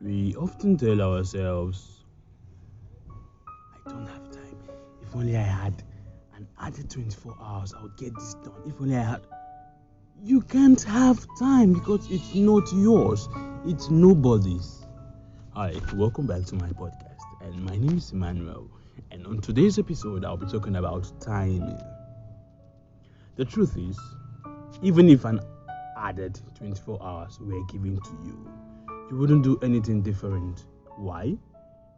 We often tell ourselves, I don't have time. If only I had an added 24 hours, I would get this done. If only I had. You can't have time because it's not yours, it's nobody's. Hi, welcome back to my podcast. And my name is Emmanuel. And on today's episode, I'll be talking about timing. The truth is, even if an added 24 hours were given to you, you wouldn't do anything different. Why?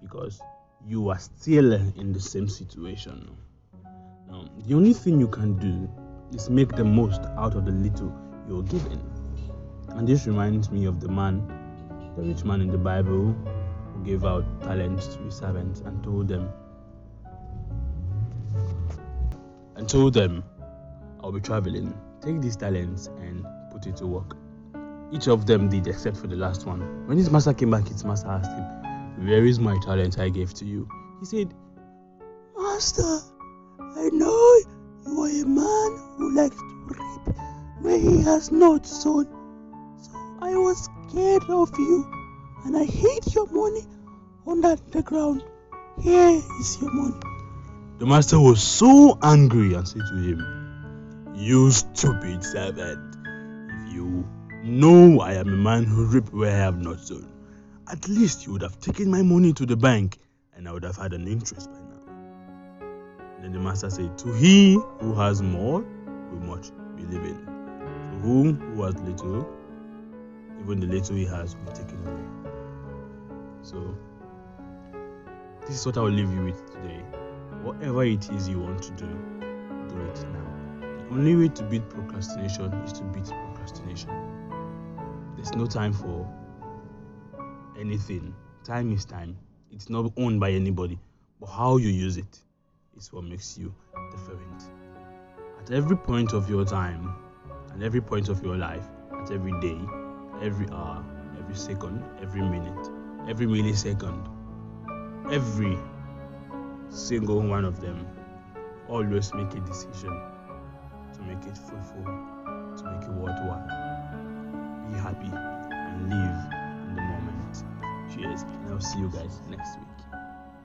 Because you are still in the same situation. Now, the only thing you can do is make the most out of the little you're given. And this reminds me of the man, the rich man in the Bible, who gave out talents to his servants and told them, and told them, I'll be traveling. Take these talents and put it to work. Each of them did, except for the last one. When his master came back, his master asked him, Where is my talent I gave to you? He said, Master, I know you are a man who likes to reap where he has not sown. So I was scared of you and I hid your money under the ground. Here is your money. The master was so angry and said to him, You stupid servant, if you know I am a man who reap where I have not sown, at least you would have taken my money to the bank and I would have had an interest by now. Then the master said, To he who has more will much be given. To whom who has little, even the little he has will be taken away. So, this is what I will leave you with today. Whatever it is you want to do, do it now. Only way to beat procrastination is to beat procrastination. There's no time for anything. Time is time. It's not owned by anybody. But how you use it is what makes you different. At every point of your time, at every point of your life, at every day, every hour, every second, every minute, every millisecond, every single one of them, always make a decision make it fruitful, to make it worthwhile. Be happy and live in the moment. Cheers, and I'll see you guys next week.